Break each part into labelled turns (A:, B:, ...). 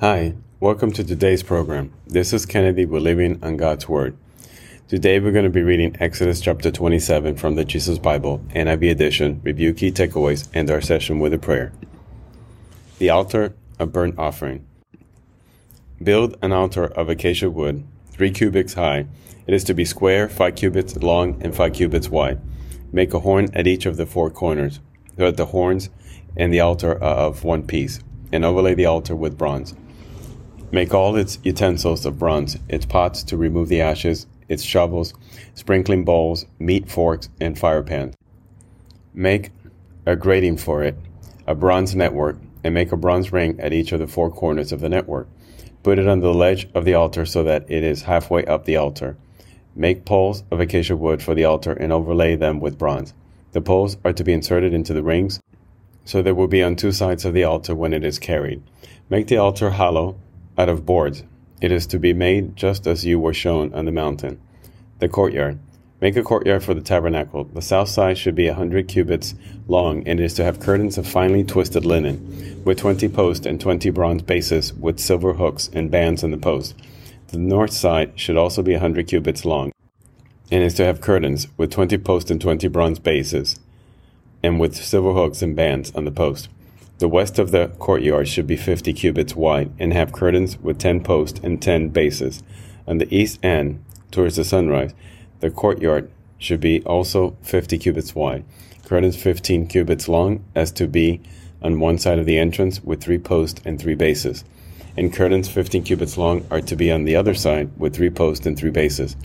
A: Hi, welcome to today's program. This is Kennedy We're on God's Word. Today we're going to be reading Exodus chapter 27 from the Jesus Bible, NIV edition, review key takeaways, and our session with a prayer. The altar of burnt offering. Build an altar of acacia wood, three cubits high. It is to be square, five cubits long, and five cubits wide. Make a horn at each of the four corners, so that the horns and the altar are of one piece, and overlay the altar with bronze. Make all its utensils of bronze, its pots to remove the ashes, its shovels, sprinkling bowls, meat forks, and fire pans. Make a grating for it, a bronze network, and make a bronze ring at each of the four corners of the network. Put it on the ledge of the altar so that it is halfway up the altar. Make poles of acacia wood for the altar and overlay them with bronze. The poles are to be inserted into the rings, so they will be on two sides of the altar when it is carried. Make the altar hollow out of boards. It is to be made just as you were shown on the mountain. The courtyard. Make a courtyard for the tabernacle. The south side should be a hundred cubits long, and it is to have curtains of finely twisted linen, with twenty posts and twenty bronze bases, with silver hooks and bands on the posts. The north side should also be a hundred cubits long, and is to have curtains, with twenty posts and twenty bronze bases, and with silver hooks and bands on the post. The west of the courtyard should be fifty cubits wide, and have curtains with ten posts and ten bases. On the east end, towards the sunrise, the courtyard should be also fifty cubits wide, curtains fifteen cubits long, as to be on one side of the entrance with three posts and three bases. And curtains fifteen cubits long are to be on the other side with three posts and three bases.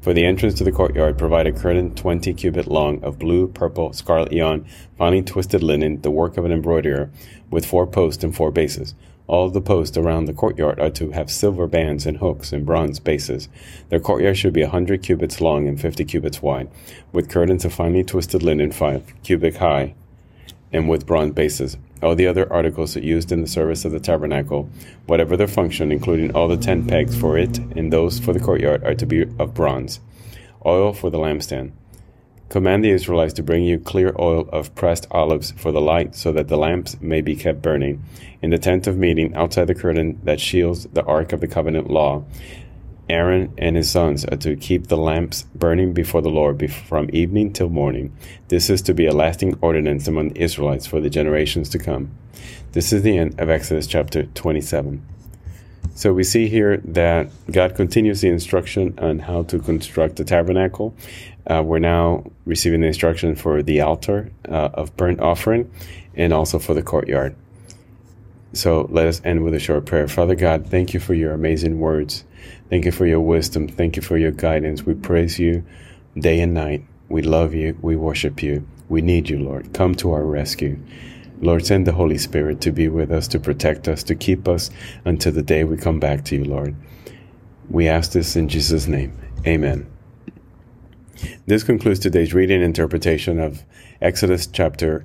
A: For the entrance to the courtyard, provide a curtain twenty cubit long of blue, purple, scarlet yarn, finely twisted linen, the work of an embroiderer, with four posts and four bases. All the posts around the courtyard are to have silver bands and hooks and bronze bases. The courtyard should be a hundred cubits long and fifty cubits wide, with curtains of finely twisted linen five cubit high, and with bronze bases. All the other articles used in the service of the tabernacle, whatever their function, including all the ten pegs for it and those for the courtyard, are to be of bronze. Oil for the lampstand. Command the Israelites to bring you clear oil of pressed olives for the light, so that the lamps may be kept burning. In the tent of meeting, outside the curtain that shields the ark of the covenant law, Aaron and his sons are to keep the lamps burning before the Lord from evening till morning. This is to be a lasting ordinance among the Israelites for the generations to come. This is the end of Exodus chapter 27. So we see here that God continues the instruction on how to construct the tabernacle. Uh, we're now receiving the instruction for the altar uh, of burnt offering and also for the courtyard. So let us end with a short prayer. Father God, thank you for your amazing words. Thank you for your wisdom. Thank you for your guidance. We praise you day and night. We love you. We worship you. We need you, Lord. Come to our rescue. Lord, send the Holy Spirit to be with us, to protect us, to keep us until the day we come back to you, Lord. We ask this in Jesus' name. Amen. This concludes today's reading and interpretation of Exodus chapter